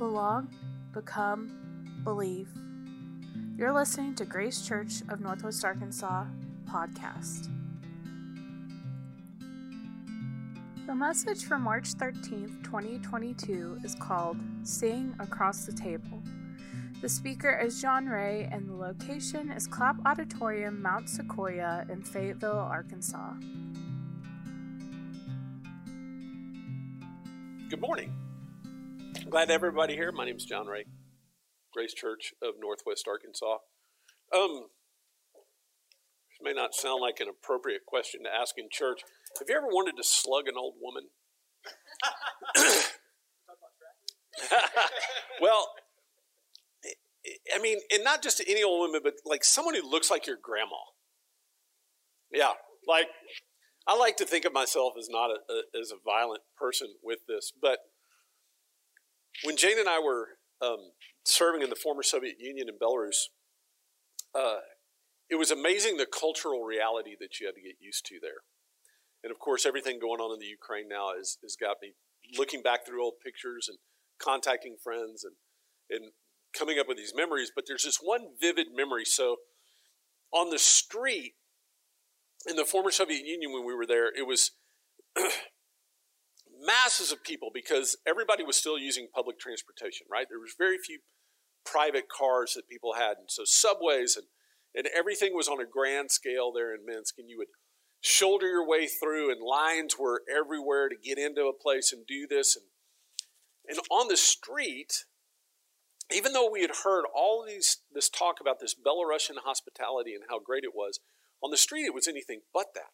belong, become, believe. You're listening to Grace Church of Northwest Arkansas podcast. The message for March 13th, 2022 is called Sing Across the Table. The speaker is John Ray, and the location is Clap Auditorium, Mount Sequoia in Fayetteville, Arkansas. Good morning. Glad everybody here. My name is John Ray, Grace Church of Northwest Arkansas. Um, this may not sound like an appropriate question to ask in church. Have you ever wanted to slug an old woman? well, I mean, and not just any old woman, but like someone who looks like your grandma. Yeah, like I like to think of myself as not a, a, as a violent person with this, but when Jane and I were um, serving in the former Soviet Union in Belarus, uh, it was amazing the cultural reality that you had to get used to there. And of course, everything going on in the Ukraine now has, has got me looking back through old pictures and contacting friends and, and coming up with these memories. But there's this one vivid memory. So on the street in the former Soviet Union when we were there, it was masses of people because everybody was still using public transportation, right? There was very few private cars that people had. And so subways and, and everything was on a grand scale there in Minsk. And you would shoulder your way through and lines were everywhere to get into a place and do this. And, and on the street, even though we had heard all these this talk about this Belarusian hospitality and how great it was, on the street it was anything but that.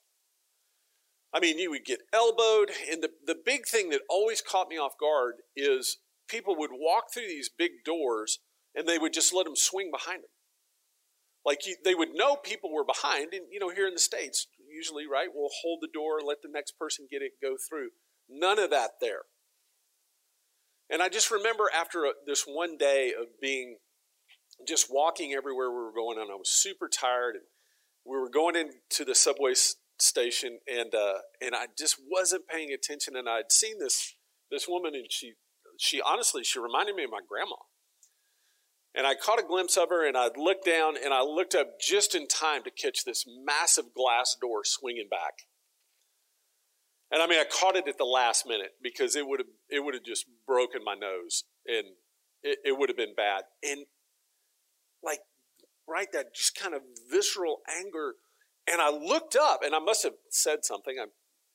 I mean, you would get elbowed, and the, the big thing that always caught me off guard is people would walk through these big doors and they would just let them swing behind them. Like you, they would know people were behind, and you know, here in the States, usually, right, we'll hold the door, let the next person get it, go through. None of that there. And I just remember after a, this one day of being just walking everywhere we were going, and I was super tired, and we were going into the subway station, and uh, and I just wasn't paying attention, and I'd seen this this woman, and she she honestly she reminded me of my grandma. And I caught a glimpse of her, and I looked down, and I looked up just in time to catch this massive glass door swinging back. And I mean, I caught it at the last minute because it would have it would have just broken my nose, and it, it would have been bad. And like, right, that just kind of visceral anger and I looked up, and I must have said something. I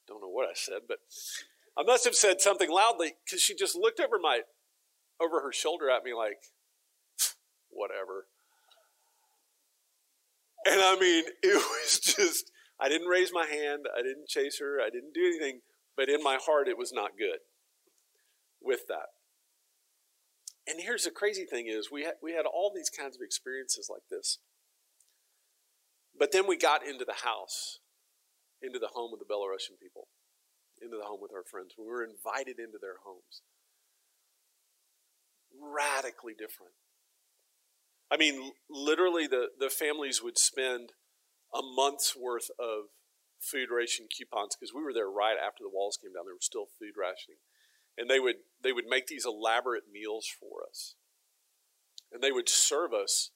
don't know what I said, but I must have said something loudly because she just looked over my over her shoulder at me like, whatever. And I mean, it was just, I didn't raise my hand, I didn't chase her, I didn't do anything, but in my heart, it was not good with that. And here's the crazy thing is we had, we had all these kinds of experiences like this. But then we got into the house, into the home of the Belarusian people, into the home with our friends. We were invited into their homes. Radically different. I mean, literally, the, the families would spend a month's worth of food ration coupons because we were there right after the walls came down. There was still food rationing, and they would they would make these elaborate meals for us, and they would serve us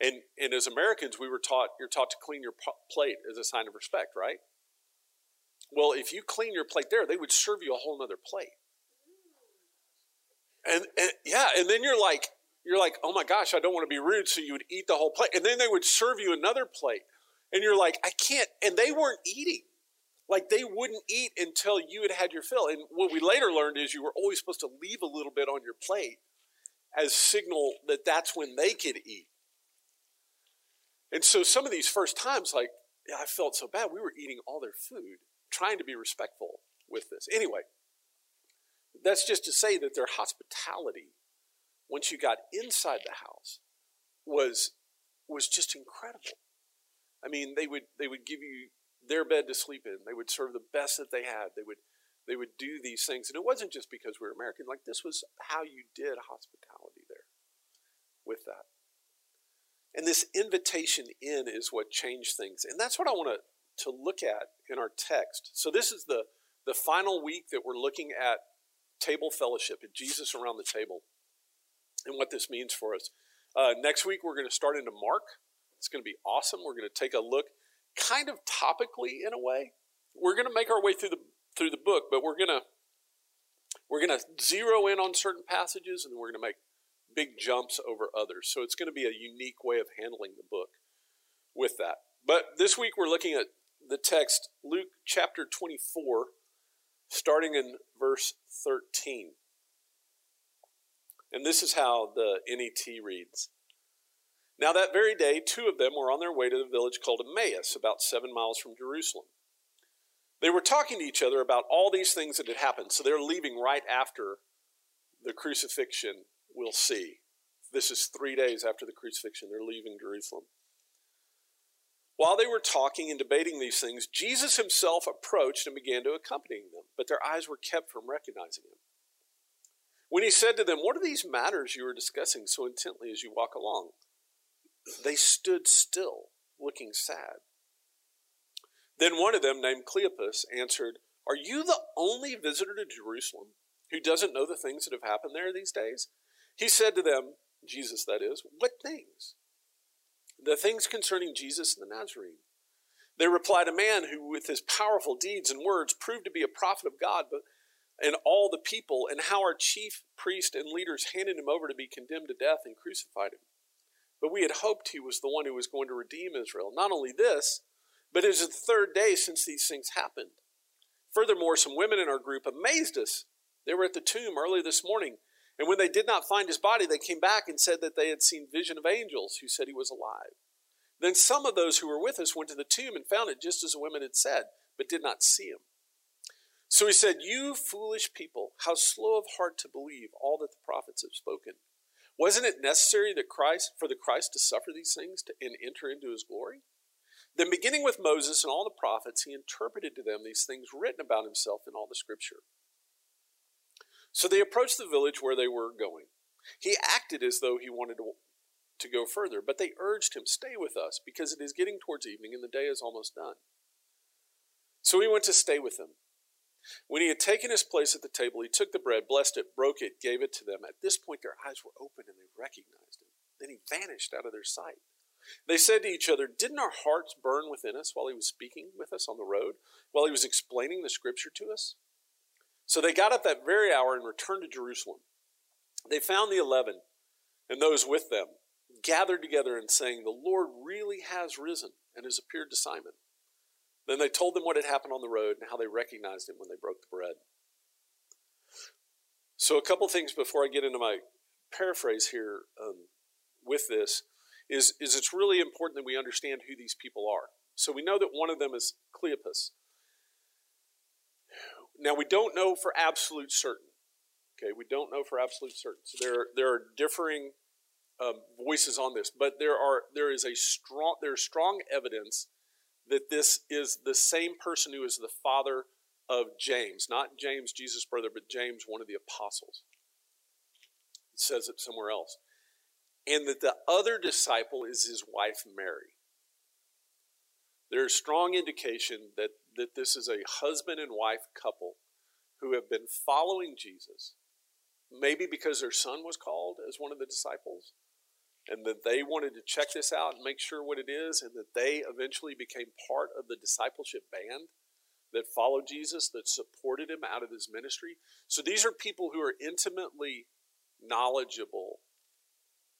and, and as Americans, we were taught, you're taught to clean your plate as a sign of respect, right? Well, if you clean your plate there, they would serve you a whole other plate. And, and yeah, and then you're like, you're like, oh my gosh, I don't want to be rude. So you would eat the whole plate. And then they would serve you another plate. And you're like, I can't. And they weren't eating. Like they wouldn't eat until you had had your fill. And what we later learned is you were always supposed to leave a little bit on your plate as signal that that's when they could eat. And so some of these first times, like, yeah, I felt so bad. We were eating all their food, trying to be respectful with this. Anyway, that's just to say that their hospitality, once you got inside the house, was was just incredible. I mean, they would they would give you their bed to sleep in. They would serve the best that they had. They would they would do these things, and it wasn't just because we were American. Like this was how you did hospitality there. With that, and this invitation in is what changed things. And that's what I want to, to look at in our text. So this is the, the final week that we're looking at table fellowship Jesus around the table. and what this means for us. Uh, next week, we're going to start into Mark. It's going to be awesome. We're going to take a look, kind of topically in a way. We're going to make our way through the through the book, but we're going to we're going to zero in on certain passages, and we're going to make big jumps over others. So it's going to be a unique way of handling the book with that. But this week we're looking at the text, Luke chapter 24, starting in verse 13. And this is how the NET reads. Now, that very day, two of them were on their way to the village called Emmaus, about seven miles from Jerusalem. They were talking to each other about all these things that had happened. So they're leaving right after the crucifixion, we'll see. This is three days after the crucifixion. They're leaving Jerusalem. While they were talking and debating these things, Jesus himself approached and began to accompany them, but their eyes were kept from recognizing him. When he said to them, What are these matters you are discussing so intently as you walk along? They stood still, looking sad. Then one of them, named Cleopas, answered, Are you the only visitor to Jerusalem who doesn't know the things that have happened there these days? He said to them, Jesus that is, What things? The things concerning Jesus and the Nazarene. They replied, A man who, with his powerful deeds and words, proved to be a prophet of God, but and all the people, and how our chief priest and leaders handed him over to be condemned to death and crucified him. But we had hoped he was the one who was going to redeem Israel. Not only this, but it is the third day since these things happened. Furthermore, some women in our group amazed us. They were at the tomb early this morning, and when they did not find his body, they came back and said that they had seen vision of angels who said he was alive. Then some of those who were with us went to the tomb and found it just as the women had said, but did not see him. So he said, You foolish people, how slow of heart to believe all that the prophets have spoken. Wasn't it necessary that Christ, for the Christ to suffer these things to, and enter into his glory? Then, beginning with Moses and all the prophets, he interpreted to them these things written about himself in all the scripture. So they approached the village where they were going. He acted as though he wanted to, to go further, but they urged him, Stay with us, because it is getting towards evening and the day is almost done. So he went to stay with them. When he had taken his place at the table, he took the bread, blessed it, broke it, gave it to them. At this point, their eyes were open and they recognized him. Then he vanished out of their sight. They said to each other, Didn't our hearts burn within us while he was speaking with us on the road, while he was explaining the scripture to us? So they got up that very hour and returned to Jerusalem. They found the eleven and those with them gathered together and saying, The Lord really has risen and has appeared to Simon. Then they told them what had happened on the road and how they recognized him when they broke the bread. So, a couple things before I get into my paraphrase here um, with this is, is it's really important that we understand who these people are. So, we know that one of them is Cleopas. Now, we don't know for absolute certain. Okay, we don't know for absolute certain. So, there, there are differing um, voices on this, but there are there is a strong there's strong evidence that this is the same person who is the father of James, not James, Jesus' brother, but James, one of the apostles. It says it somewhere else. And that the other disciple is his wife, Mary. There's strong indication that, that this is a husband and wife couple who have been following Jesus, maybe because their son was called as one of the disciples, and that they wanted to check this out and make sure what it is, and that they eventually became part of the discipleship band that followed Jesus, that supported him out of his ministry. So these are people who are intimately knowledgeable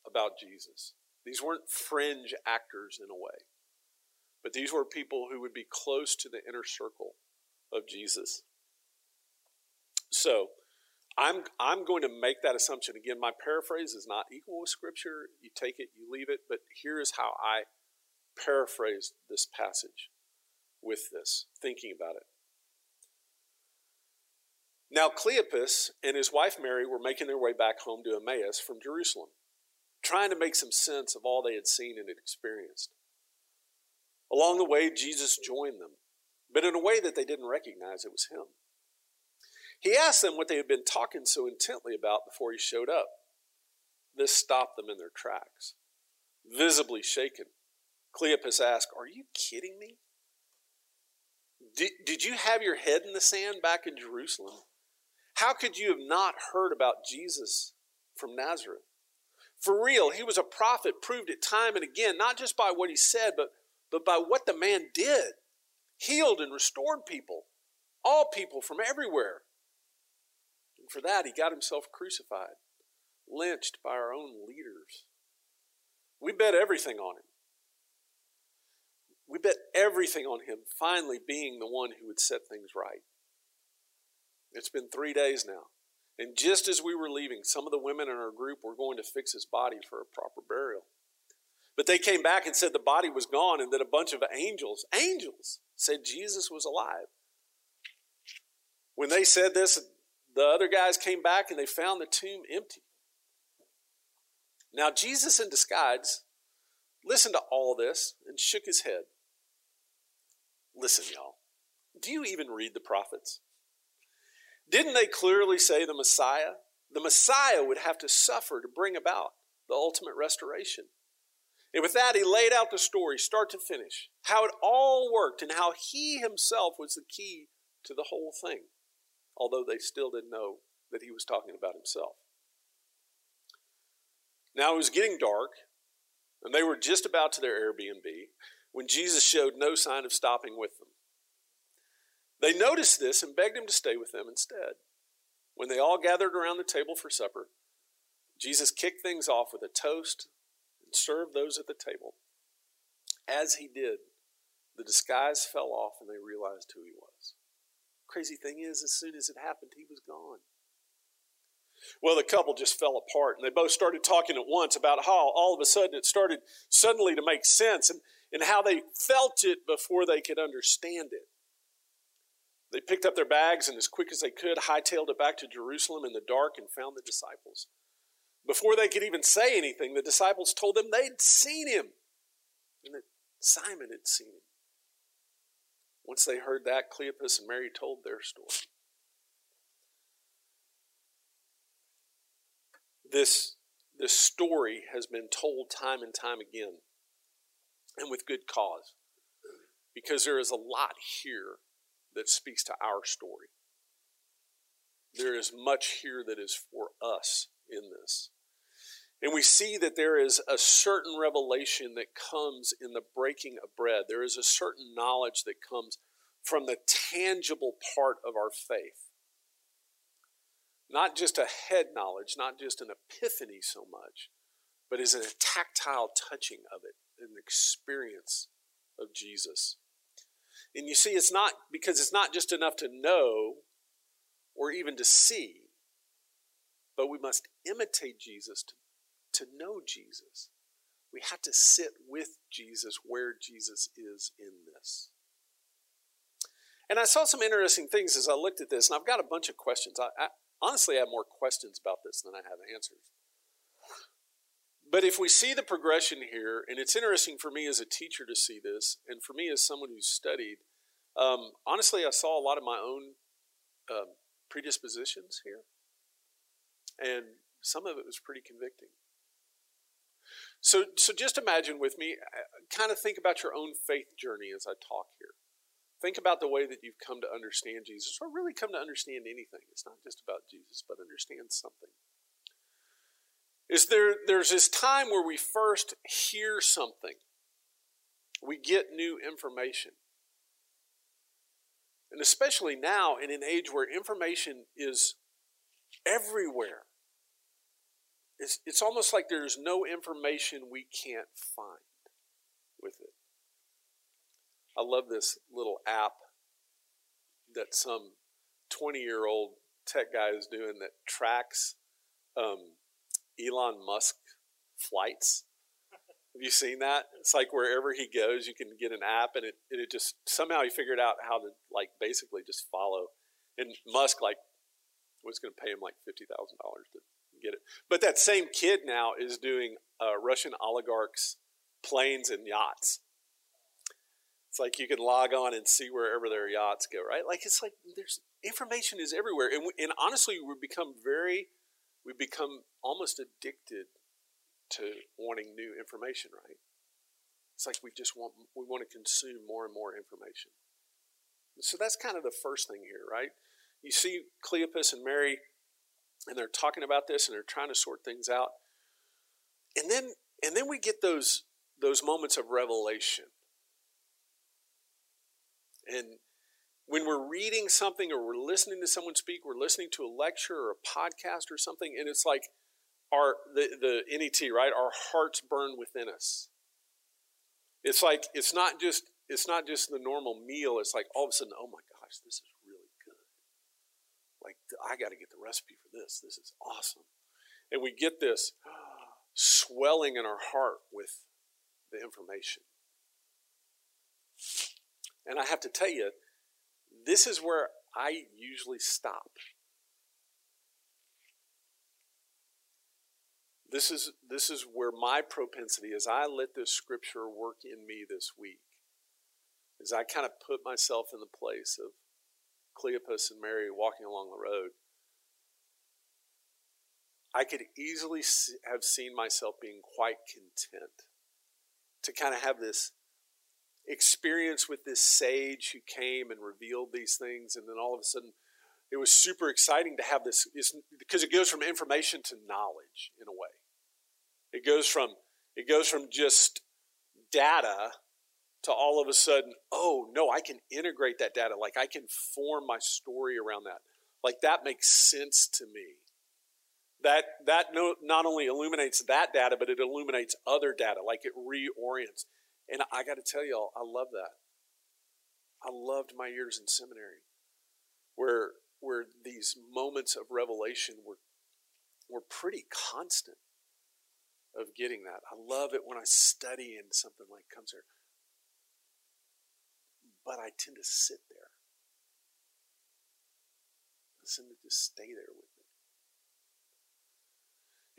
about Jesus. These weren't fringe actors in a way, but these were people who would be close to the inner circle of Jesus. So, I'm, I'm going to make that assumption. Again, my paraphrase is not equal with Scripture. You take it, you leave it, but here is how I paraphrased this passage with this, thinking about it. Now, Cleopas and his wife Mary were making their way back home to Emmaus from Jerusalem, trying to make some sense of all they had seen and experienced. Along the way, Jesus joined them, but in a way that they didn't recognize it was him. He asked them what they had been talking so intently about before he showed up. This stopped them in their tracks. Visibly shaken, Cleopas asked, Are you kidding me? Did, did you have your head in the sand back in Jerusalem? How could you have not heard about Jesus from Nazareth? For real, he was a prophet, proved it time and again, not just by what he said, but, but by what the man did. Healed and restored people, all people from everywhere. And for that, he got himself crucified, lynched by our own leaders. We bet everything on him. We bet everything on him finally being the one who would set things right. It's been three days now. And just as we were leaving, some of the women in our group were going to fix his body for a proper burial. But they came back and said the body was gone and that a bunch of angels, angels, said Jesus was alive. When they said this, the other guys came back and they found the tomb empty. Now, Jesus in disguise listened to all this and shook his head. Listen, y'all, do you even read the prophets? Didn't they clearly say the Messiah? The Messiah would have to suffer to bring about the ultimate restoration. And with that, he laid out the story, start to finish, how it all worked, and how he himself was the key to the whole thing, although they still didn't know that he was talking about himself. Now it was getting dark, and they were just about to their Airbnb when Jesus showed no sign of stopping with them. They noticed this and begged him to stay with them instead. When they all gathered around the table for supper, Jesus kicked things off with a toast and served those at the table. As he did, the disguise fell off and they realized who he was. Crazy thing is, as soon as it happened, he was gone. Well, the couple just fell apart and they both started talking at once about how all of a sudden it started suddenly to make sense and, and how they felt it before they could understand it. They picked up their bags and, as quick as they could, hightailed it back to Jerusalem in the dark and found the disciples. Before they could even say anything, the disciples told them they'd seen him and that Simon had seen him. Once they heard that, Cleopas and Mary told their story. This, this story has been told time and time again, and with good cause, because there is a lot here that speaks to our story. There is much here that is for us in this. And we see that there is a certain revelation that comes in the breaking of bread. There is a certain knowledge that comes from the tangible part of our faith. Not just a head knowledge, not just an epiphany so much, but is a tactile touching of it, an experience of Jesus. And you see, it's not because it's not just enough to know or even to see, but we must imitate Jesus to, to know Jesus. We have to sit with Jesus where Jesus is in this. And I saw some interesting things as I looked at this, and I've got a bunch of questions. I, I honestly have more questions about this than I have answers. But if we see the progression here, and it's interesting for me as a teacher to see this, and for me as someone who's studied, um, honestly, I saw a lot of my own um, predispositions here, and some of it was pretty convicting. So, so just imagine with me, uh, kind of think about your own faith journey as I talk here. Think about the way that you've come to understand Jesus, or really come to understand anything. It's not just about Jesus, but understand something is there there's this time where we first hear something we get new information and especially now in an age where information is everywhere it's, it's almost like there's no information we can't find with it i love this little app that some 20 year old tech guy is doing that tracks um, Elon Musk flights. Have you seen that? It's like wherever he goes, you can get an app, and it, it just somehow he figured out how to like basically just follow. And Musk like was going to pay him like fifty thousand dollars to get it. But that same kid now is doing uh, Russian oligarchs' planes and yachts. It's like you can log on and see wherever their yachts go, right? Like it's like there's information is everywhere, and we, and honestly, we become very we become almost addicted to wanting new information, right? It's like we just want we want to consume more and more information. So that's kind of the first thing here, right? You see Cleopas and Mary, and they're talking about this and they're trying to sort things out. And then and then we get those those moments of revelation. And when we're reading something or we're listening to someone speak, we're listening to a lecture or a podcast or something, and it's like our the, the NET, right? Our hearts burn within us. It's like it's not just it's not just the normal meal. It's like all of a sudden, oh my gosh, this is I got to get the recipe for this. This is awesome, and we get this swelling in our heart with the information. And I have to tell you, this is where I usually stop. This is, this is where my propensity is. I let this scripture work in me this week. As I kind of put myself in the place of Cleopas and Mary walking along the road, I could easily have seen myself being quite content to kind of have this experience with this sage who came and revealed these things, and then all of a sudden, it was super exciting to have this because it goes from information to knowledge in a way. It goes from it goes from just data to all of a sudden, oh no, I can integrate that data. Like I can form my story around that. Like that makes sense to me. That that no, not only illuminates that data, but it illuminates other data. Like it reorients. And I got to tell y'all, I love that. I loved my years in seminary, where where these moments of revelation were were pretty constant of getting that. I love it when I study and something like comes here. But I tend to sit there. I tend to just stay there with it.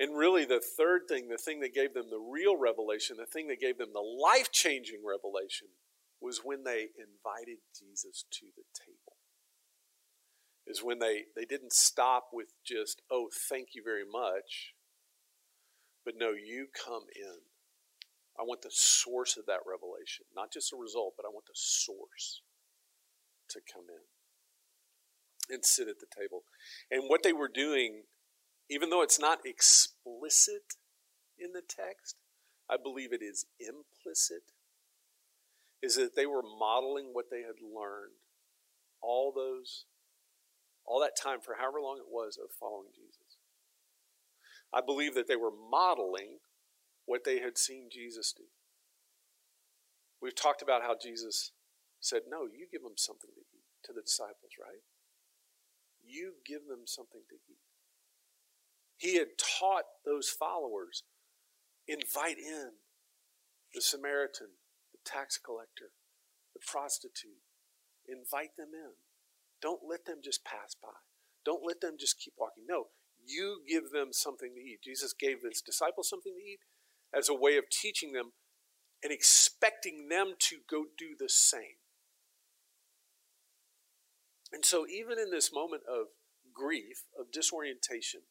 And really, the third thing, the thing that gave them the real revelation, the thing that gave them the life changing revelation, was when they invited Jesus to the table. Is when they, they didn't stop with just, oh, thank you very much, but no, you come in. I want the source of that revelation, not just the result, but I want the source to come in and sit at the table. And what they were doing even though it's not explicit in the text, I believe it is implicit, is that they were modeling what they had learned all those, all that time for however long it was of following Jesus. I believe that they were modeling what they had seen Jesus do. We've talked about how Jesus said, No, you give them something to eat to the disciples, right? You give them something to eat. He had taught those followers invite in the Samaritan, the tax collector, the prostitute. Invite them in. Don't let them just pass by. Don't let them just keep walking. No, you give them something to eat. Jesus gave his disciples something to eat as a way of teaching them and expecting them to go do the same. And so, even in this moment of grief, of disorientation,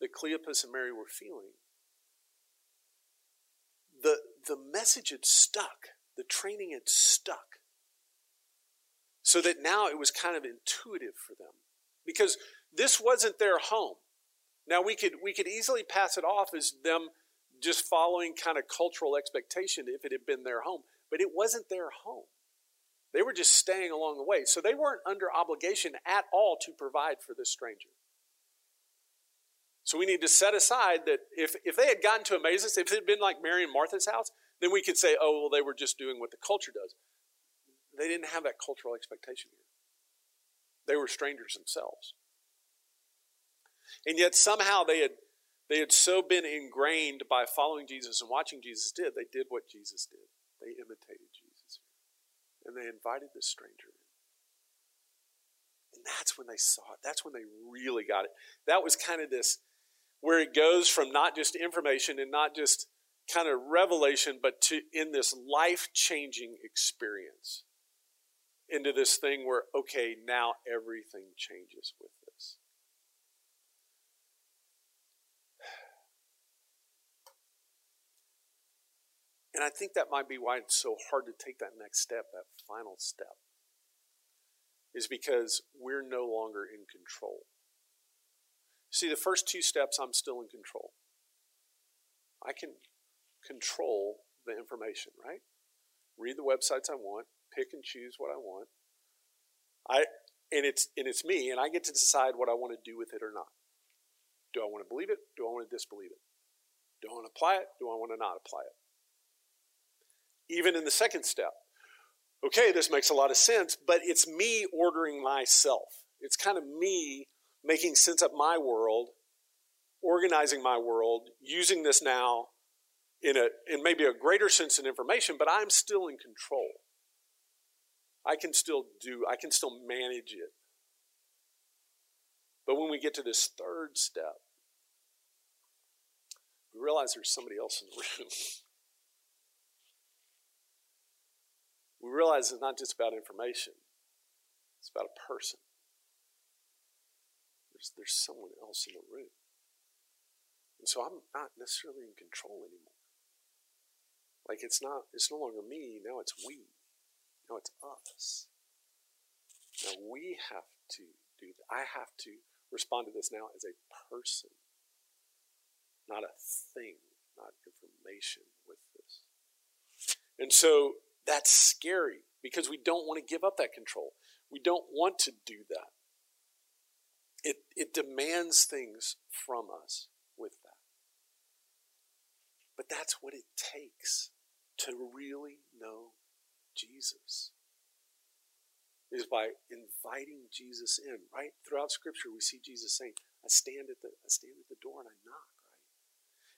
that Cleopas and Mary were feeling, the, the message had stuck, the training had stuck. So that now it was kind of intuitive for them. Because this wasn't their home. Now we could we could easily pass it off as them just following kind of cultural expectation if it had been their home, but it wasn't their home. They were just staying along the way. So they weren't under obligation at all to provide for this stranger. So we need to set aside that if, if they had gotten to Emmaus, if it had been like Mary and Martha's house, then we could say, oh, well, they were just doing what the culture does. They didn't have that cultural expectation here. They were strangers themselves. And yet somehow they had they had so been ingrained by following Jesus and watching Jesus did, they did what Jesus did. They imitated Jesus. And they invited this stranger in. And that's when they saw it. That's when they really got it. That was kind of this where it goes from not just information and not just kind of revelation, but to in this life changing experience into this thing where, okay, now everything changes with this. And I think that might be why it's so hard to take that next step, that final step, is because we're no longer in control. See, the first two steps, I'm still in control. I can control the information, right? Read the websites I want, pick and choose what I want. I and it's and it's me, and I get to decide what I want to do with it or not. Do I want to believe it? Do I want to disbelieve it? Do I want to apply it? Do I want to not apply it? Even in the second step, okay, this makes a lot of sense, but it's me ordering myself. It's kind of me making sense of my world, organizing my world, using this now in a in maybe a greater sense of information, but I'm still in control. I can still do, I can still manage it. But when we get to this third step, we realize there's somebody else in the room. we realize it's not just about information, it's about a person. There's, there's someone else in the room. And so I'm not necessarily in control anymore. Like it's not, it's no longer me, now it's we. Now it's us. Now we have to do that. I have to respond to this now as a person, not a thing, not information with this. And so that's scary because we don't want to give up that control. We don't want to do that. It, it demands things from us with that. But that's what it takes to really know Jesus is by inviting Jesus in, right? Throughout scripture we see Jesus saying, I stand at the I stand at the door and I knock, right?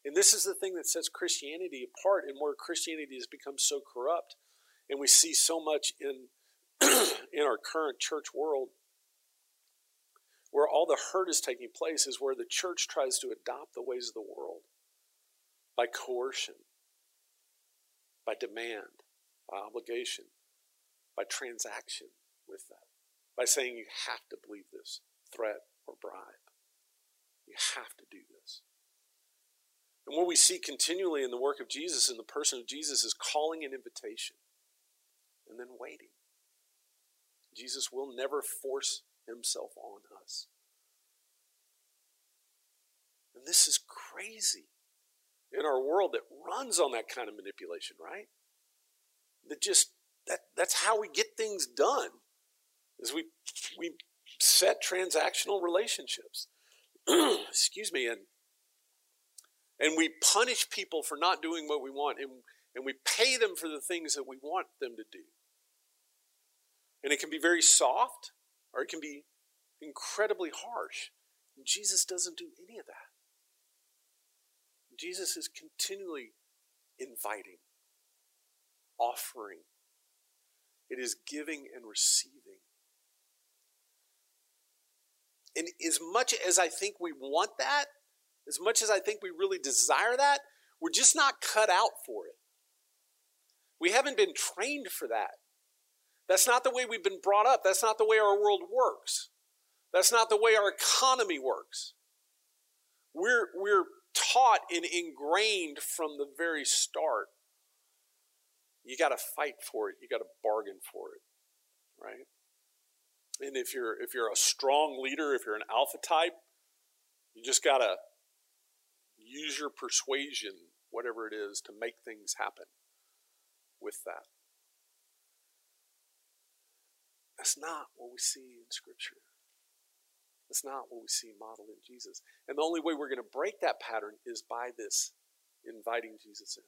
And this is the thing that sets Christianity apart and where Christianity has become so corrupt and we see so much in in our current church world where all the hurt is taking place is where the church tries to adopt the ways of the world by coercion by demand, by obligation, by transaction with that, by saying you have to believe this, threat or bribe. You have to do this. And what we see continually in the work of Jesus and the person of Jesus is calling an invitation and then waiting. Jesus will never force himself on us. And this is crazy in our world that runs on that kind of manipulation, right? That just that that's how we get things done. Is we we set transactional relationships. Excuse me, and and we punish people for not doing what we want, and, and we pay them for the things that we want them to do. And it can be very soft, or it can be incredibly harsh. And Jesus doesn't do any of that. Jesus is continually inviting, offering. It is giving and receiving. And as much as I think we want that, as much as I think we really desire that, we're just not cut out for it. We haven't been trained for that. That's not the way we've been brought up. That's not the way our world works. That's not the way our economy works. We're, we're taught and ingrained from the very start. You got to fight for it. You got to bargain for it, right? And if you're if you're a strong leader, if you're an alpha type, you just got to use your persuasion, whatever it is, to make things happen with that. That's not what we see in Scripture. That's not what we see modeled in Jesus. And the only way we're going to break that pattern is by this inviting Jesus in.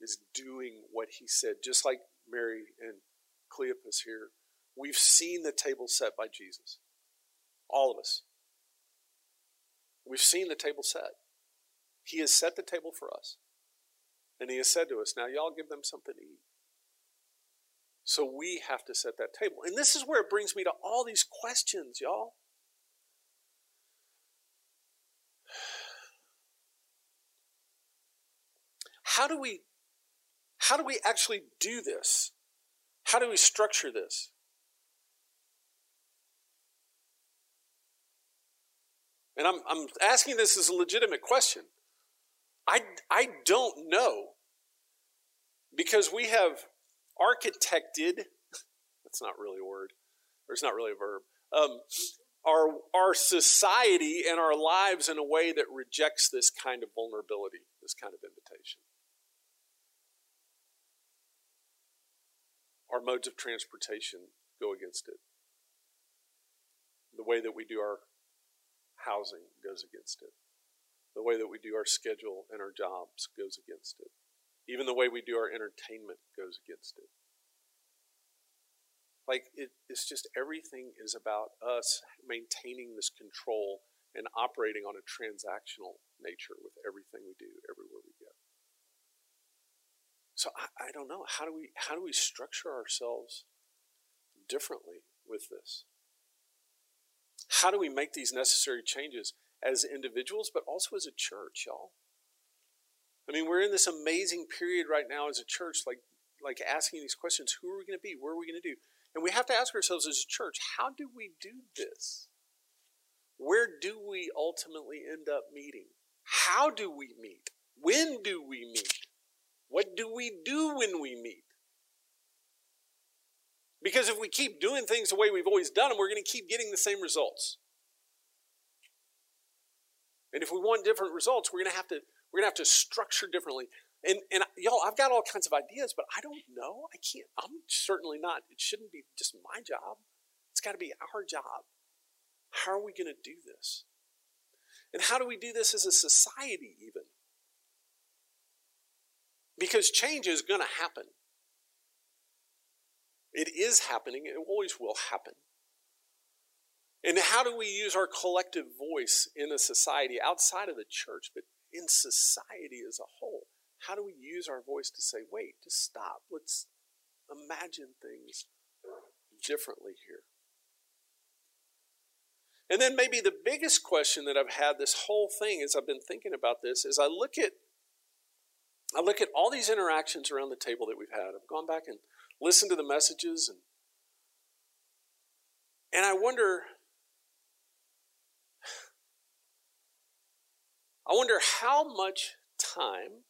Is doing what he said, just like Mary and Cleopas here. We've seen the table set by Jesus. All of us. We've seen the table set. He has set the table for us. And he has said to us, Now y'all give them something to eat. So we have to set that table. And this is where it brings me to all these questions, y'all. How do we how do we actually do this? How do we structure this? And I'm, I'm asking this as a legitimate question. I, I don't know because we have architected, that's not really a word, or it's not really a verb. Um, our, our society and our lives in a way that rejects this kind of vulnerability, this kind of invitation. Our modes of transportation go against it. The way that we do our housing goes against it. The way that we do our schedule and our jobs goes against it. Even the way we do our entertainment goes against it. Like, it, it's just everything is about us maintaining this control and operating on a transactional nature with everything we do, everywhere we go. So I, I don't know. How do we how do we structure ourselves differently with this? How do we make these necessary changes as individuals, but also as a church, y'all? I mean, we're in this amazing period right now as a church, like like asking these questions: Who are we going to be? Where are we going to do? And we have to ask ourselves as a church: How do we do this? Where do we ultimately end up meeting? How do we meet? When do we meet? What do we do when we meet? Because if we keep doing things the way we've always done them, we're going to keep getting the same results. And if we want different results, we're going to have to we're going to have to structure differently. And and y'all, I've got all kinds of ideas, but I don't know. I can't. I'm certainly not. It shouldn't be just my job. It's got to be our job. How are we going to do this? And how do we do this as a society, even? Because change is going to happen. It is happening, it always will happen. And how do we use our collective voice in a society outside of the church, but in society as a whole? How do we use our voice to say, wait, just stop. Let's imagine things differently here. And then maybe the biggest question that I've had this whole thing as I've been thinking about this is I look at I look at all these interactions around the table that we've had. I've gone back and listened to the messages and and I wonder I wonder how much time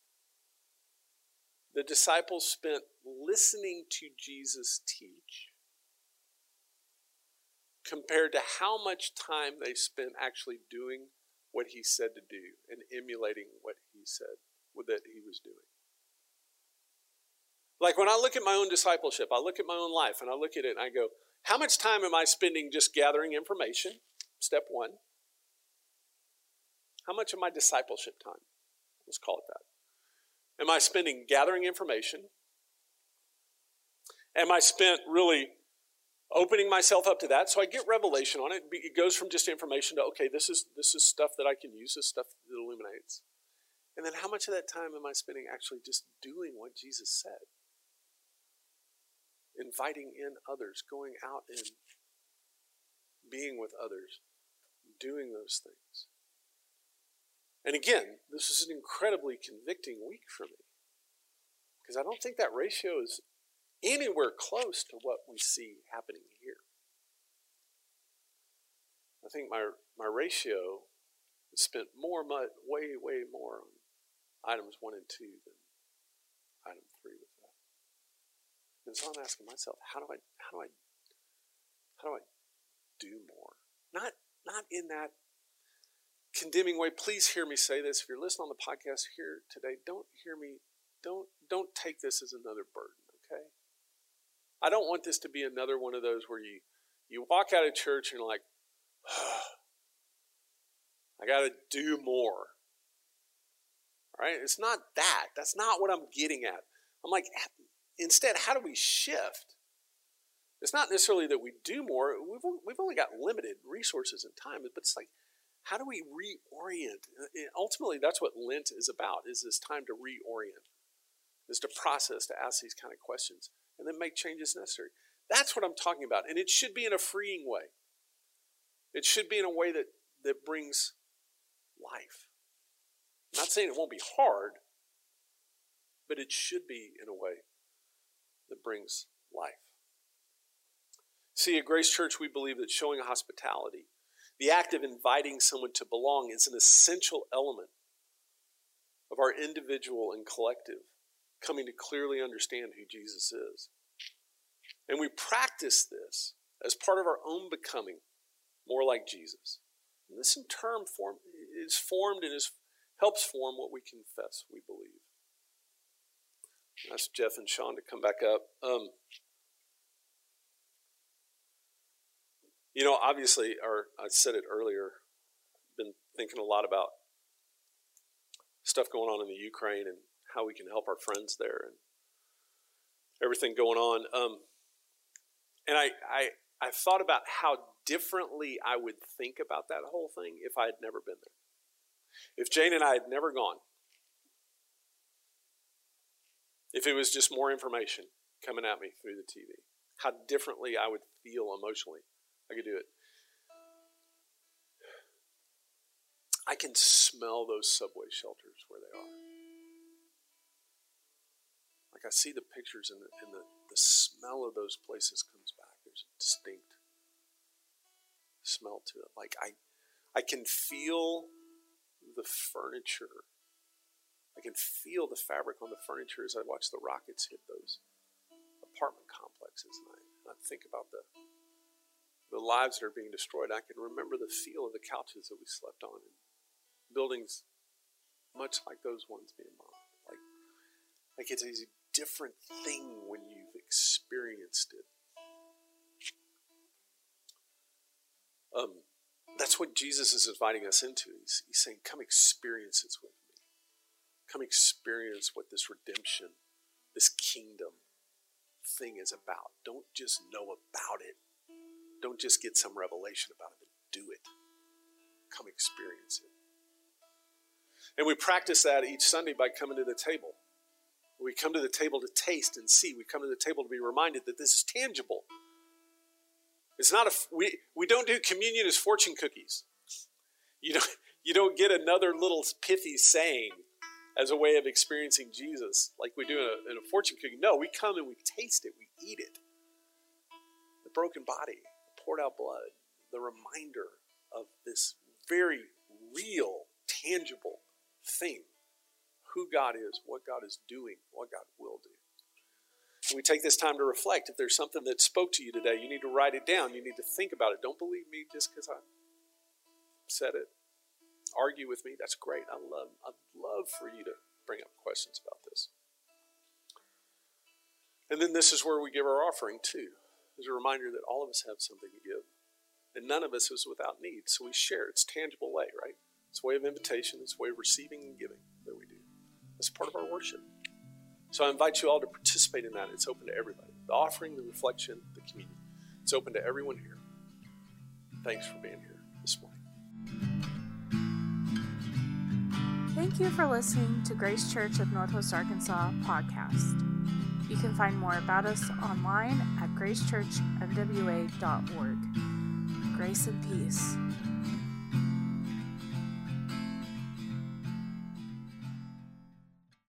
the disciples spent listening to Jesus teach compared to how much time they spent actually doing what he said to do and emulating what he said that he was doing. Like when I look at my own discipleship, I look at my own life and I look at it and I go, how much time am I spending just gathering information? Step one. How much of my discipleship time? Let's call it that. Am I spending gathering information? Am I spent really opening myself up to that so I get revelation on it? It goes from just information to okay, this is this is stuff that I can use, this stuff that illuminates. And then how much of that time am I spending actually just doing what Jesus said? Inviting in others, going out and being with others, doing those things. And again, this is an incredibly convicting week for me because I don't think that ratio is anywhere close to what we see happening here. I think my, my ratio spent more, way, way more on items one and two than item three with that. And so I'm asking myself, how do I, how do I, how do I do more? Not, not in that condemning way. Please hear me say this. If you're listening on the podcast here today, don't hear me. Don't don't take this as another burden. Okay. I don't want this to be another one of those where you you walk out of church and you're like, oh, I got to do more. Right? It's not that. That's not what I'm getting at. I'm like, instead, how do we shift? It's not necessarily that we do more. We've, we've only got limited resources and time, but it's like, how do we reorient? Uh, and ultimately, that's what Lent is about, is this time to reorient, is to process, to ask these kind of questions, and then make changes necessary. That's what I'm talking about. And it should be in a freeing way. It should be in a way that, that brings life. I'm not saying it won't be hard, but it should be in a way that brings life. See, at Grace Church, we believe that showing hospitality, the act of inviting someone to belong, is an essential element of our individual and collective coming to clearly understand who Jesus is. And we practice this as part of our own becoming more like Jesus. And this in turn form, is formed and is, helps form what we confess we believe. Ask Jeff and Sean to come back up. Um, you know, obviously, or I said it earlier, been thinking a lot about stuff going on in the Ukraine and how we can help our friends there and everything going on. Um, and I, I, I thought about how differently I would think about that whole thing if I had never been there. If Jane and I had never gone, if it was just more information coming at me through the TV, how differently I would feel emotionally. I could do it. I can smell those subway shelters where they are. Like I see the pictures and the, and the, the smell of those places comes back. There's a distinct smell to it. Like I I can feel the furniture. I can feel the fabric on the furniture as I watch the rockets hit those apartment complexes and I, I think about the the lives that are being destroyed. I can remember the feel of the couches that we slept on and buildings much like those ones being bombed. Like, like it's a different thing when you've experienced it. Um, that's what Jesus is inviting us into. He's, he's saying, Come experience this with me. Come experience what this redemption, this kingdom thing is about. Don't just know about it. Don't just get some revelation about it, do it. Come experience it. And we practice that each Sunday by coming to the table. We come to the table to taste and see. We come to the table to be reminded that this is tangible. It's not a we we don't do communion as fortune cookies. You don't you don't get another little pithy saying as a way of experiencing Jesus like we do in a, in a fortune cookie. No, we come and we taste it, we eat it. The broken body, poured out blood, the reminder of this very real, tangible thing who God is, what God is doing, what God will do. And we take this time to reflect. If there's something that spoke to you today, you need to write it down. You need to think about it. Don't believe me just because I said it. Argue with me. That's great. I love, I'd love for you to bring up questions about this. And then this is where we give our offering too. As a reminder that all of us have something to give. And none of us is without need. So we share. It's tangible way, right? It's a way of invitation, it's a way of receiving and giving that we do. It's part of our worship. So I invite you all to participate in that. It's open to everybody. The offering, the reflection, the communion. It's open to everyone here. Thanks for being here this morning. Thank you for listening to Grace Church of Northwest Arkansas podcast. You can find more about us online at gracechurchnwa.org. Grace and peace.